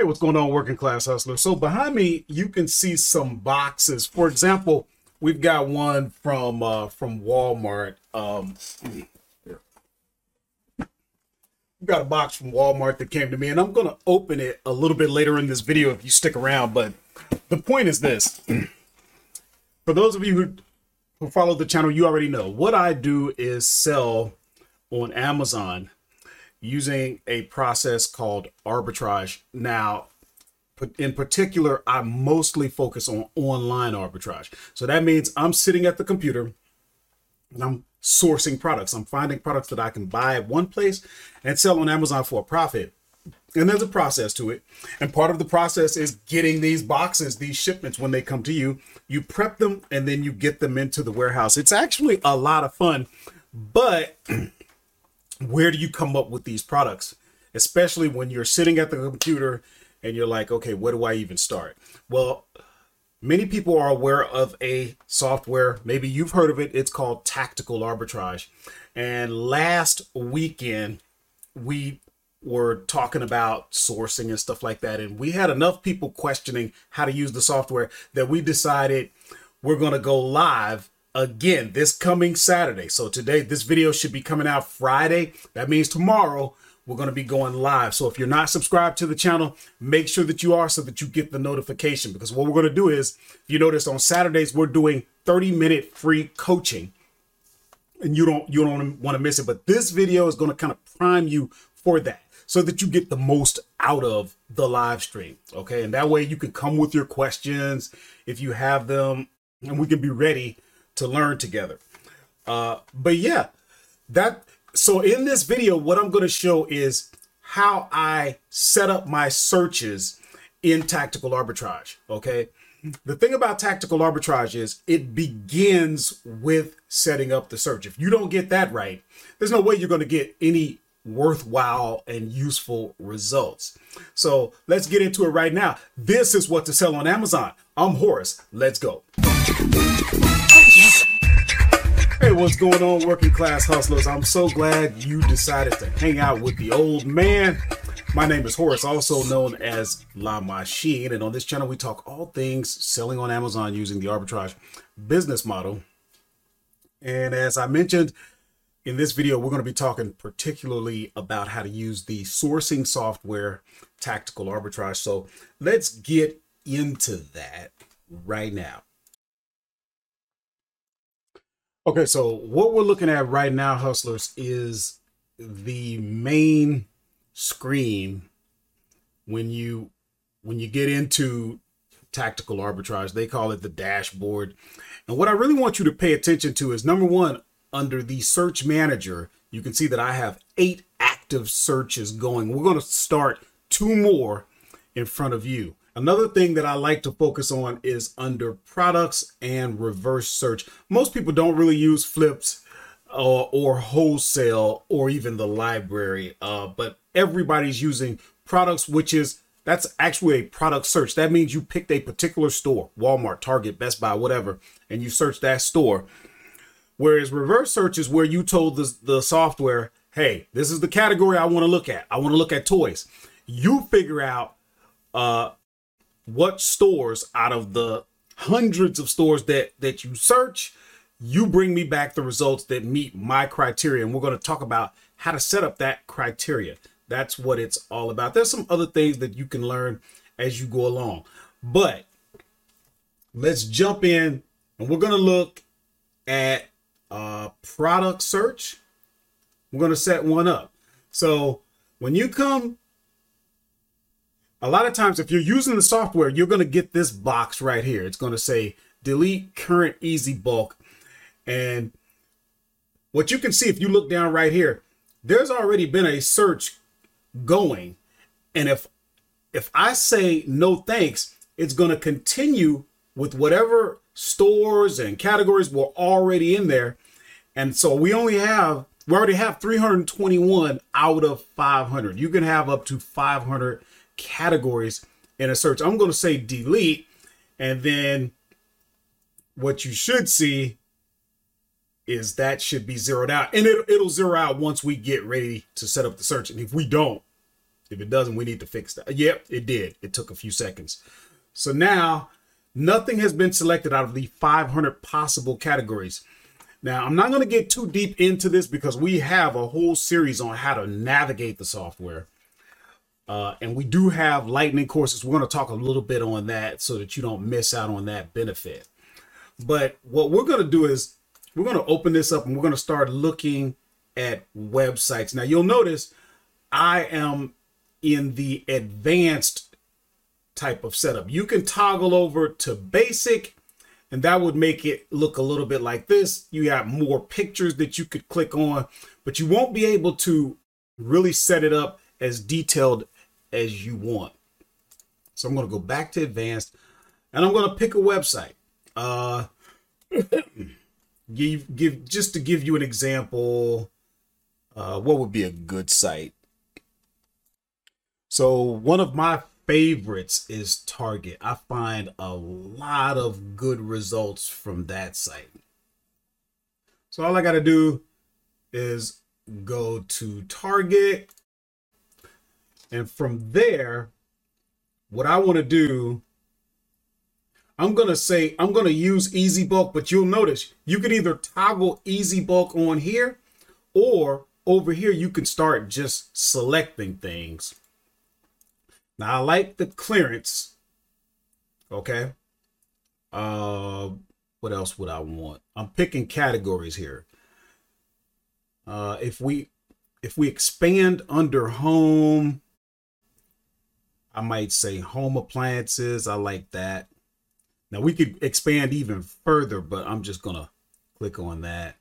Hey, what's going on, working class hustler? So behind me, you can see some boxes. For example, we've got one from uh, from Walmart. Um, here. We've got a box from Walmart that came to me, and I'm gonna open it a little bit later in this video if you stick around. But the point is this: for those of you who who follow the channel, you already know what I do is sell on Amazon using a process called arbitrage. Now, in particular, I mostly focus on online arbitrage. So that means I'm sitting at the computer and I'm sourcing products. I'm finding products that I can buy at one place and sell on Amazon for a profit. And there's a process to it. And part of the process is getting these boxes, these shipments, when they come to you. You prep them and then you get them into the warehouse. It's actually a lot of fun, but where do you come up with these products? Especially when you're sitting at the computer and you're like, okay, where do I even start? Well, many people are aware of a software. Maybe you've heard of it. It's called Tactical Arbitrage. And last weekend, we were talking about sourcing and stuff like that. And we had enough people questioning how to use the software that we decided we're going to go live again this coming Saturday. So today, this video should be coming out Friday. That means tomorrow we're going to be going live. So if you're not subscribed to the channel, make sure that you are so that you get the notification. Because what we're going to do is, if you notice on Saturdays, we're doing 30 minute free coaching. And you don't you don't want to miss it. But this video is going to kind of prime you for that so that you get the most out of the live stream. Okay. And that way you can come with your questions if you have them and we can be ready to learn together. Uh, but yeah, that so in this video, what I'm going to show is how I set up my searches in tactical arbitrage. Okay. The thing about tactical arbitrage is it begins with setting up the search. If you don't get that right, there's no way you're going to get any worthwhile and useful results. So let's get into it right now. This is what to sell on Amazon. I'm Horace. Let's go. What's going on, working class hustlers? I'm so glad you decided to hang out with the old man. My name is Horace, also known as La Machine, and on this channel we talk all things selling on Amazon using the arbitrage business model. And as I mentioned in this video, we're going to be talking particularly about how to use the sourcing software Tactical Arbitrage. So let's get into that right now. Okay, so what we're looking at right now, hustlers, is the main screen when you when you get into tactical arbitrage. They call it the dashboard. And what I really want you to pay attention to is number one, under the search manager, you can see that I have eight active searches going. We're going to start two more in front of you. Another thing that I like to focus on is under products and reverse search. Most people don't really use flips uh, or wholesale or even the library, uh, but everybody's using products, which is that's actually a product search. That means you picked a particular store, Walmart, Target, Best Buy, whatever, and you search that store. Whereas reverse search is where you told the, the software, hey, this is the category I want to look at. I want to look at toys. You figure out uh, what stores out of the hundreds of stores that that you search you bring me back the results that meet my criteria. And we're going to talk about how to set up that criteria. That's what it's all about. There's some other things that you can learn as you go along. But let's jump in and we're going to look at uh product search. We're going to set one up. So when you come a lot of times if you're using the software, you're going to get this box right here. It's going to say delete current easy bulk. And what you can see if you look down right here, there's already been a search going. And if if I say no thanks, it's going to continue with whatever stores and categories were already in there. And so we only have we already have 321 out of 500. You can have up to 500 categories in a search. I'm going to say delete, and then what you should see is that should be zeroed out, and it, it'll zero out once we get ready to set up the search. And if we don't, If it doesn't, we need to fix that. Yep, it did. It took a few seconds. So now nothing has been selected out of the 500 possible categories. Now, I'm not going to get too deep into this because we have a whole series on how to navigate the software. Uh, and we do have lightning courses. We're going to talk a little bit on that so that you don't miss out on that benefit. But what we're going to do is we're going to open this up and we're going to start looking at websites. Now, you'll notice I am in the advanced type of setup. You can toggle over to basic and that would make it look a little bit like this. You have more pictures that you could click on, but you won't be able to really set it up as detailed as you want. So I'm going to go back to advanced and I'm going to pick a website. Uh, give, give just to give you an example, uh, what would be a good site? So one of my favorites is Target. I find a lot of good results from that site. So all I got to do is go to Target. And from there, what I want to do, I'm going to say, I'm going to use Easy Bulk, but you'll notice you can either toggle Easy Bulk on here or over here, you can start just selecting things. Now I like the clearance. Okay. Uh what else would I want? I'm picking categories here. Uh if we if we expand under home, I might say home appliances. I like that. Now we could expand even further, but I'm just gonna click on that.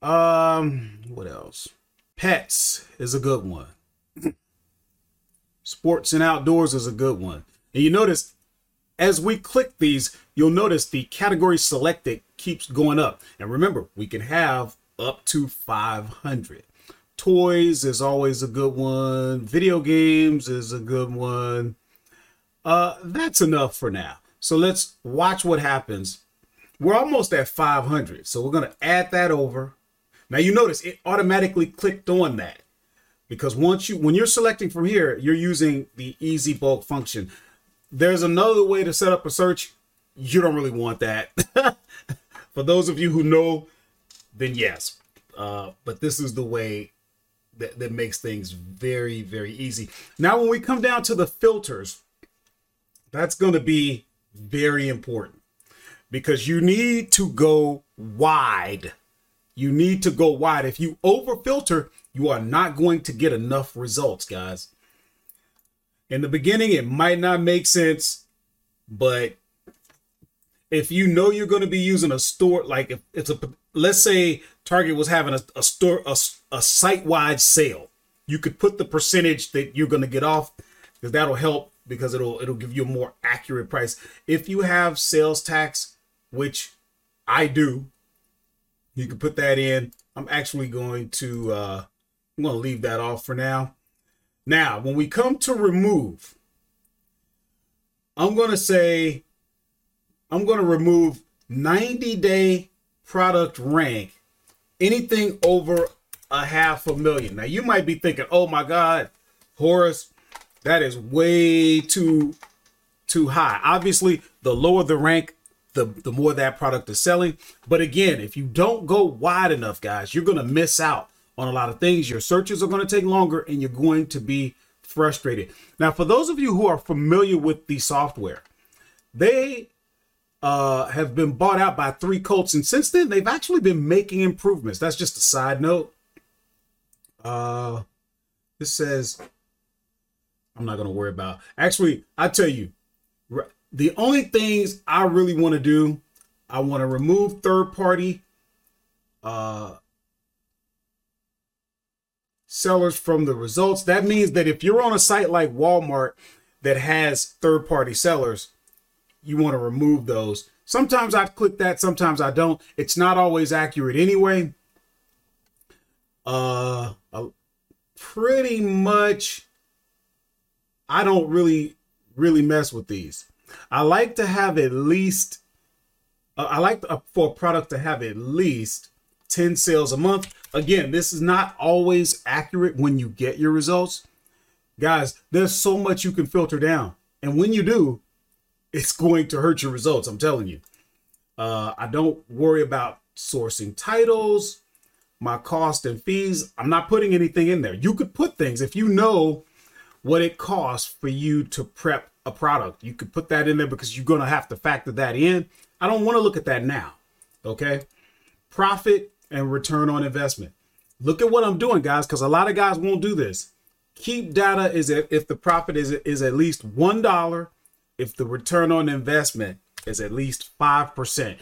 Um, what else? Pets is a good one. Sports and outdoors is a good one. And you notice as we click these, you'll notice the category selected keeps going up. And remember, we can have up to 500. Toys is always a good one. Video games is a good one. Uh, that's enough for now. So let's watch what happens. We're almost at 500. So we're going to add that over. Now you notice it automatically clicked on that because once you when you're selecting from here you're using the easy bulk function there's another way to set up a search you don't really want that for those of you who know then yes uh, but this is the way that, that makes things very very easy. Now when we come down to the filters that's going to be very important because you need to go wide. You need to go wide. If you over filter you are not going to get enough results, guys. In the beginning, it might not make sense, but if you know you're going to be using a store, like if it's a, let's say Target was having a, a store, a, a site wide sale, you could put the percentage that you're going to get off because that'll help because it'll, it'll give you a more accurate price. If you have sales tax, which I do, you can put that in. I'm actually going to, uh, I'm going to leave that off for now. Now, when we come to remove, I'm going to say, I'm going to remove 90 day product rank, anything over a half a million. Now, you might be thinking, oh my God, Horace, that is way too, too high. Obviously, the lower the rank, the, the more that product is selling. But again, if you don't go wide enough, guys, you're going to miss out on a lot of things. Your searches are going to take longer and you're going to be frustrated. Now, for those of you who are familiar with the software, they uh, have been bought out by Threecolts, and since then they've actually been making improvements. That's just a side note. Uh, this says I'm not to worry about. Actually, I tell you, the only things I really want to do, I want to remove third party uh, sellers from the results. That means that if you're on a site like Walmart that has third party sellers, you want to remove those. Sometimes I click that, sometimes I don't. It's not always accurate anyway. Uh, pretty much, I don't really, really mess with these. I like to have at least, uh, I like to, for a product to have at least 10 sales a month. Again, this is not always accurate when you get your results. Guys, there's so much you can filter down. And when you do, it's going to hurt your results. I'm telling you. Uh, I don't worry about sourcing titles, my cost and fees. I'm not putting anything in there. You could put things if you know what it costs for you to prep a product. You could put that in there because you're going to have to factor that in. I don't want to look at that now. Okay. Profit and return on investment. Look at what I'm doing, guys, because a lot of guys won't do this. Keep data is if the profit is is at least one dollar, if the return on investment is at least five percent.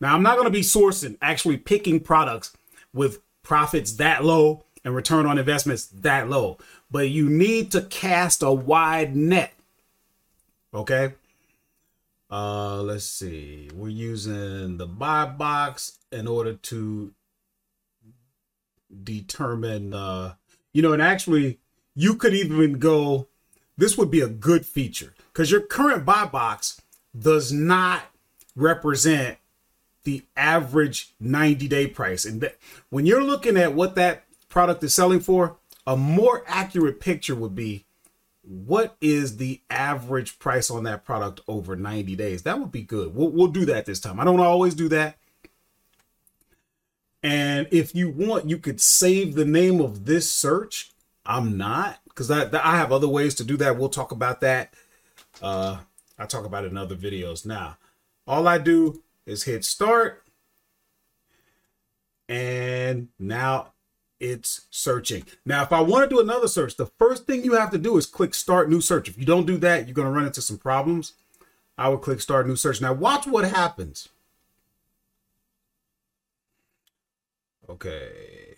Now I'm not going to be sourcing, actually picking products with profits that low and return on investments that low, but you need to cast a wide net. Okay. Uh, let's see. We're using the buy box in order to determine, uh, you know, and actually you could even go, this would be a good feature because your current buy box does not represent the average 90 day price. And when you're looking at what that product is selling for, a more accurate picture would be what is the average price on that product over 90 days? That would be good. We'll, we'll do that this time. I don't always do that. And if you want, you could save the name of this search. I'm not because I, I have other ways to do that. We'll talk about that. Uh, I talk about it in other videos. Now, all I do is hit start. And now it's searching. Now, if I want to do another search, the first thing you have to do is click start new search. If you don't do that, you're going to run into some problems. I would click start new search. Now watch what happens. Okay.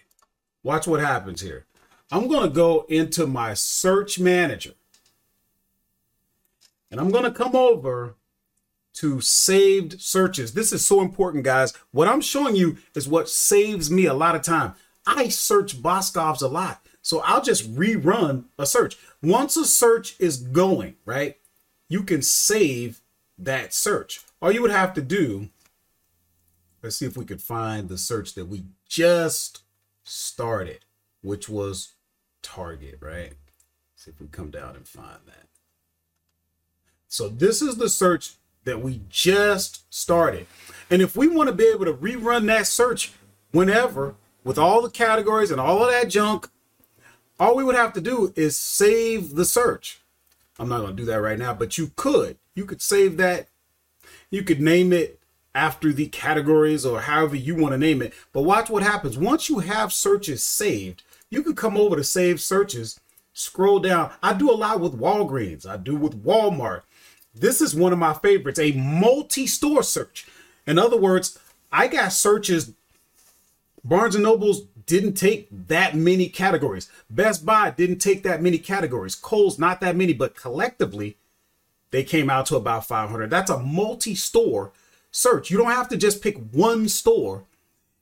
Watch what happens here. I'm going to go into my search manager. And I'm going to come over to saved searches. This is so important, guys. What I'm showing you is what saves me a lot of time. I search Boscov's a lot. So I'll just rerun a search. Once a search is going, right, you can save that search. All you would have to do, let's see if we could find the search that we just started, which was Target, right? See if we come down and find that. So this is the search that we just started. And if we want to be able to rerun that search whenever, with all the categories and all of that junk, all we would have to do is save the search. I'm not going to do that right now, but you could. You could save that. You could name it after the categories or however you want to name it. But watch what happens. Once you have searches saved, you can come over to save searches, scroll down. I do a lot with Walgreens, I do with Walmart. This is one of my favorites, a multi-store search. In other words, I got searches Barnes and Nobles didn't take that many categories. Best Buy didn't take that many categories. Kohl's not that many, but collectively they came out to about 500. That's a multi-store search. You don't have to just pick one store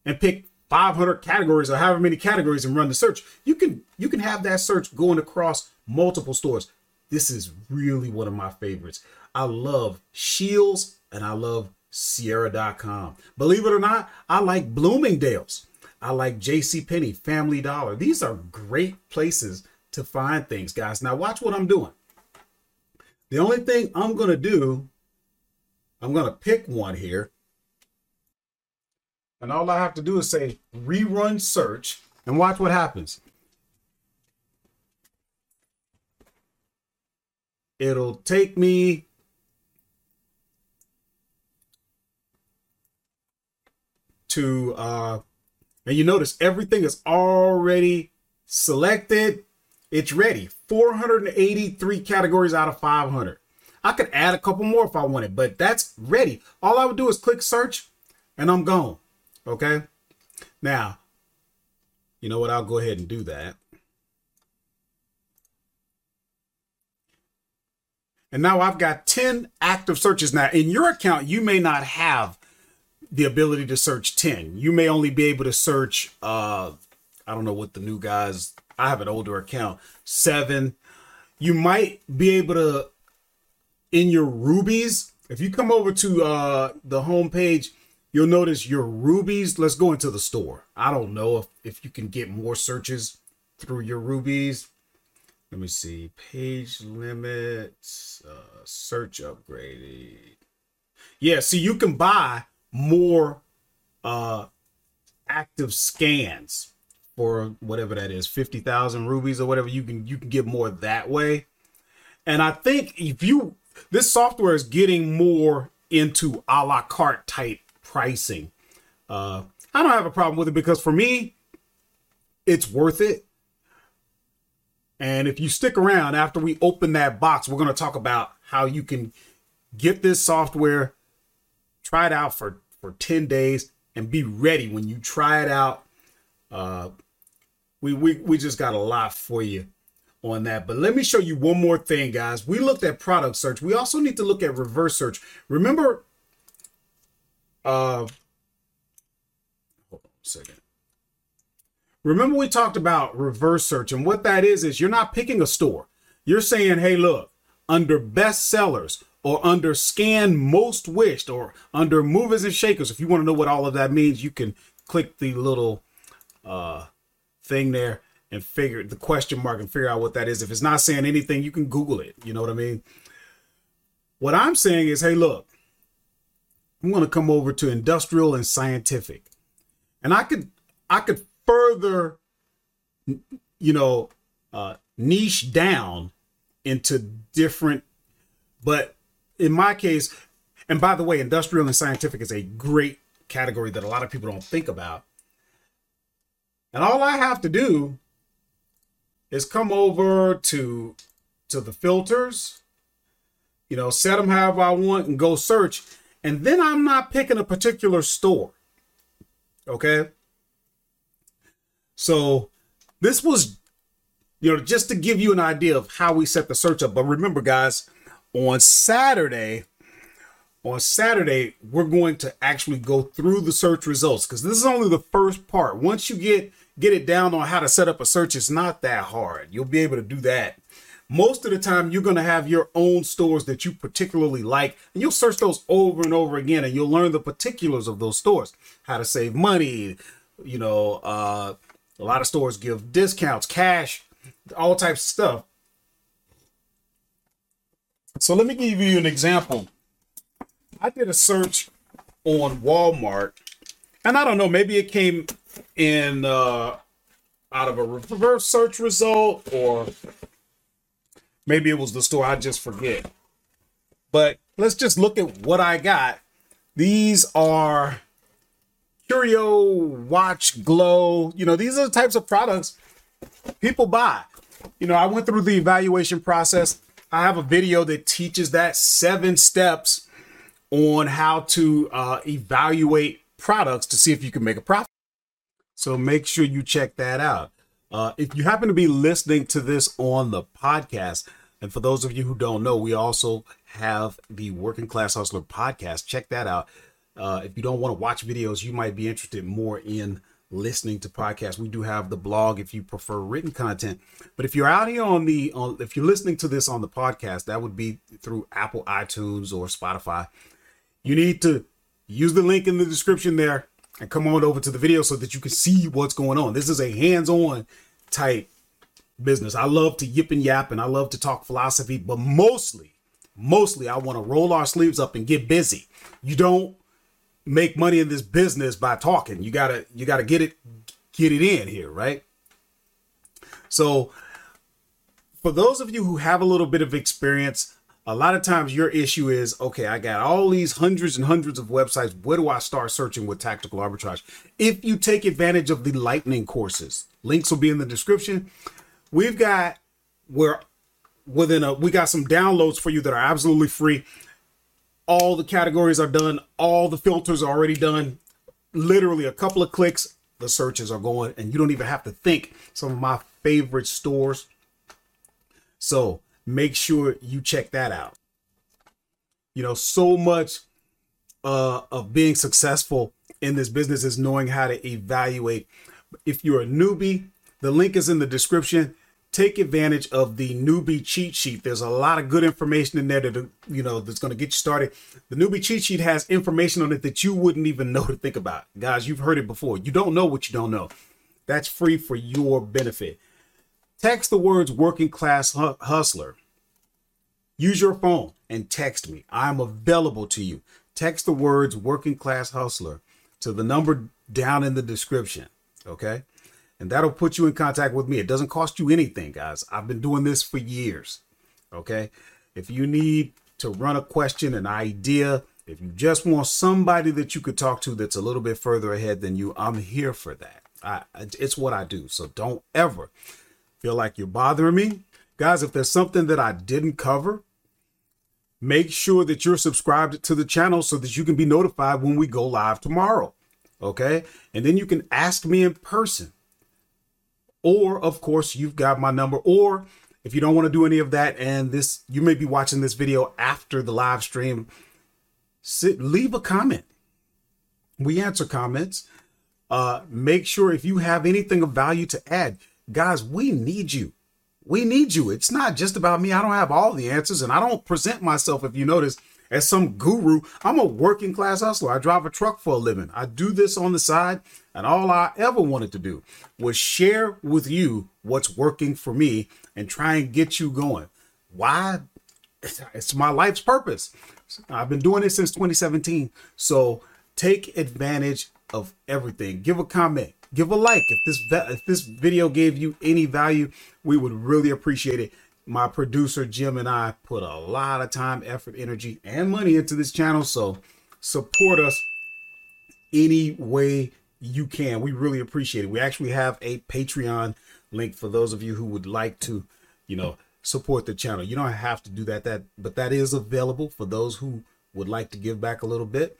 and pick 500 categories or however many categories and run the search. You can you can have that search going across multiple stores. This is really one of my favorites. I love Shields and I love Sierra.com. Believe it or not, I like Bloomingdale's. I like J.C. Penney, Family Dollar. These are great places to find things, guys. Now watch what I'm doing. The only thing I'm going to do, I'm going to pick one here. And all I have to do is say rerun search and watch what happens. It'll take me to uh and you notice everything is already selected. It's ready. 483 categories out of 500. I could add a couple more if I wanted, but that's ready. All I would do is click search and I'm gone. Okay. Now, you know what? I'll go ahead and do that. And now I've got 10 active searches. Now, in your account, you may not have the ability to search 10. You may only be able to search uh I don't know what the new guys I have an older account, 7. You might be able to in your rubies, if you come over to uh the home page, you'll notice your rubies. Let's go into the store. I don't know if if you can get more searches through your rubies. let me see, page limits, uh, search upgraded. Yeah, see, you can buy more uh, active scans for whatever that is, fifty thousand rubies or whatever. You can you can get more that way. And I think if you this software is getting more into a la carte type pricing. Uh, I don't have a problem with it because for me, it's worth it. And if you stick around after we open that box, we're going to talk about how you can get this software, try it out for, for 10 days, and be ready when you try it out. Uh, we, we, we just got a lot for you on that. But let me show you one more thing, guys. We looked at product search. We also need to look at reverse search. Remember, uh, hold on a second. Remember we talked about reverse search and what that is is you're not picking a store. You're saying, "Hey, look, under best sellers or under scan most wished or under movers and shakers." If you want to know what all of that means, you can click the little uh thing there and figure the question mark and figure out what that is. If it's not saying anything, you can Google it. You know what I mean? What I'm saying is, hey, look, I'm going to come over to industrial and scientific, and I could I could further, you know, uh, niche down into different, but in my case, and by the way, industrial and scientific is a great category that a lot of people don't think about. And all I have to do is come over to to the filters, you know, set them however I want and go search. And then I'm not picking a particular store. Okay. So this was, you know, just to give you an idea of how we set the search up. But remember, guys, on Saturday, on Saturday, we're going to actually go through the search results because this is only the first part. Once you get get it down on how to set up a search, it's not that hard. You'll be able to do that. Most of the time, you're going to have your own stores that you particularly like, and you'll search those over and over again, and you'll learn the particulars of those stores, how to save money. You know, uh, a lot of stores give discounts, cash, all types of stuff. So let me give you an example. I did a search on Walmart, and I don't know, maybe it came in uh, out of a reverse search result, or maybe it was the store. I just forget. But let's just look at what I got. These are Curio Watch Glow. You know, these are the types of products people buy. You know, I went through the evaluation process. I have a video that teaches that seven steps on how to uh, evaluate products to see if you can make a profit. So make sure you check that out. Uh, if you happen to be listening to this on the podcast, and for those of you who don't know, we also have the Working Class Hustler podcast. Check that out. Uh, if you don't want to watch videos, you might be interested more in listening to podcasts. We do have the blog if you prefer written content. But if you're out here on the on if you're listening to this on the podcast, that would be through Apple iTunes or Spotify. You need to use the link in the description there and come on over to the video so that you can see what's going on. This is a hands-on type business. I love to yip and yap and I love to talk philosophy, but mostly, mostly I want to roll our sleeves up and get busy. You don't make money in this business by talking. You gotta you gotta get it get it in here, right? So for those of you who have a little bit of experience, a lot of times your issue is okay i got all these hundreds and hundreds of websites where do i start searching with tactical arbitrage if you take advantage of the lightning courses links will be in the description we've got we're within a we got some downloads for you that are absolutely free all the categories are done all the filters are already done literally a couple of clicks the searches are going and you don't even have to think some of my favorite stores so make sure you check that out. You know, so much uh, of being successful in this business is knowing how to evaluate. If you're a newbie, the link is in the description. Take advantage of the newbie cheat sheet. There's a lot of good information in there that you know that's going to get you started. The newbie cheat sheet has information on it that you wouldn't even know to think about. Guys, you've heard it before. You don't know what you don't know. That's free for your benefit. Text the words working class hustler. Use your phone and text me. I'm available to you. Text the words working class hustler to the number down in the description. Okay. And that'll put you in contact with me. It doesn't cost you anything, guys. I've been doing this for years. Okay. If you need to run a question, an idea, if you just want somebody that you could talk to that's a little bit further ahead than you, I'm here for that. I, it's what I do. So don't ever feel like you're bothering me. Guys, if there's something that I didn't cover, make sure that you're subscribed to the channel so that you can be notified when we go live tomorrow. Okay. And then you can ask me in person. Or, of course, you've got my number. Or if you don't want to do any of that, and this, you may be watching this video after the live stream, sit, leave a comment. We answer comments. Uh, make sure if you have anything of value to add, guys, we need you. We need you. It's not just about me. I don't have all the answers, and I don't present myself, if you notice, as some guru. I'm a working class hustler. I drive a truck for a living. I do this on the side, and all I ever wanted to do was share with you what's working for me and try and get you going. Why? It's my life's purpose. I've been doing it since 2017. So take advantage of everything. Give a comment give a like if this if this video gave you any value we would really appreciate it my producer jim and i put a lot of time effort energy and money into this channel so support us any way you can. We really appreciate it. We actually have a patreon link for those of you who would like to you know support the channel. You don't have to do that. That but that is available for those who would like to give back a little bit.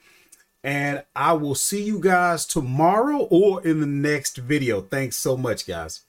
And I will see you guys tomorrow or in the next video. Thanks so much, guys.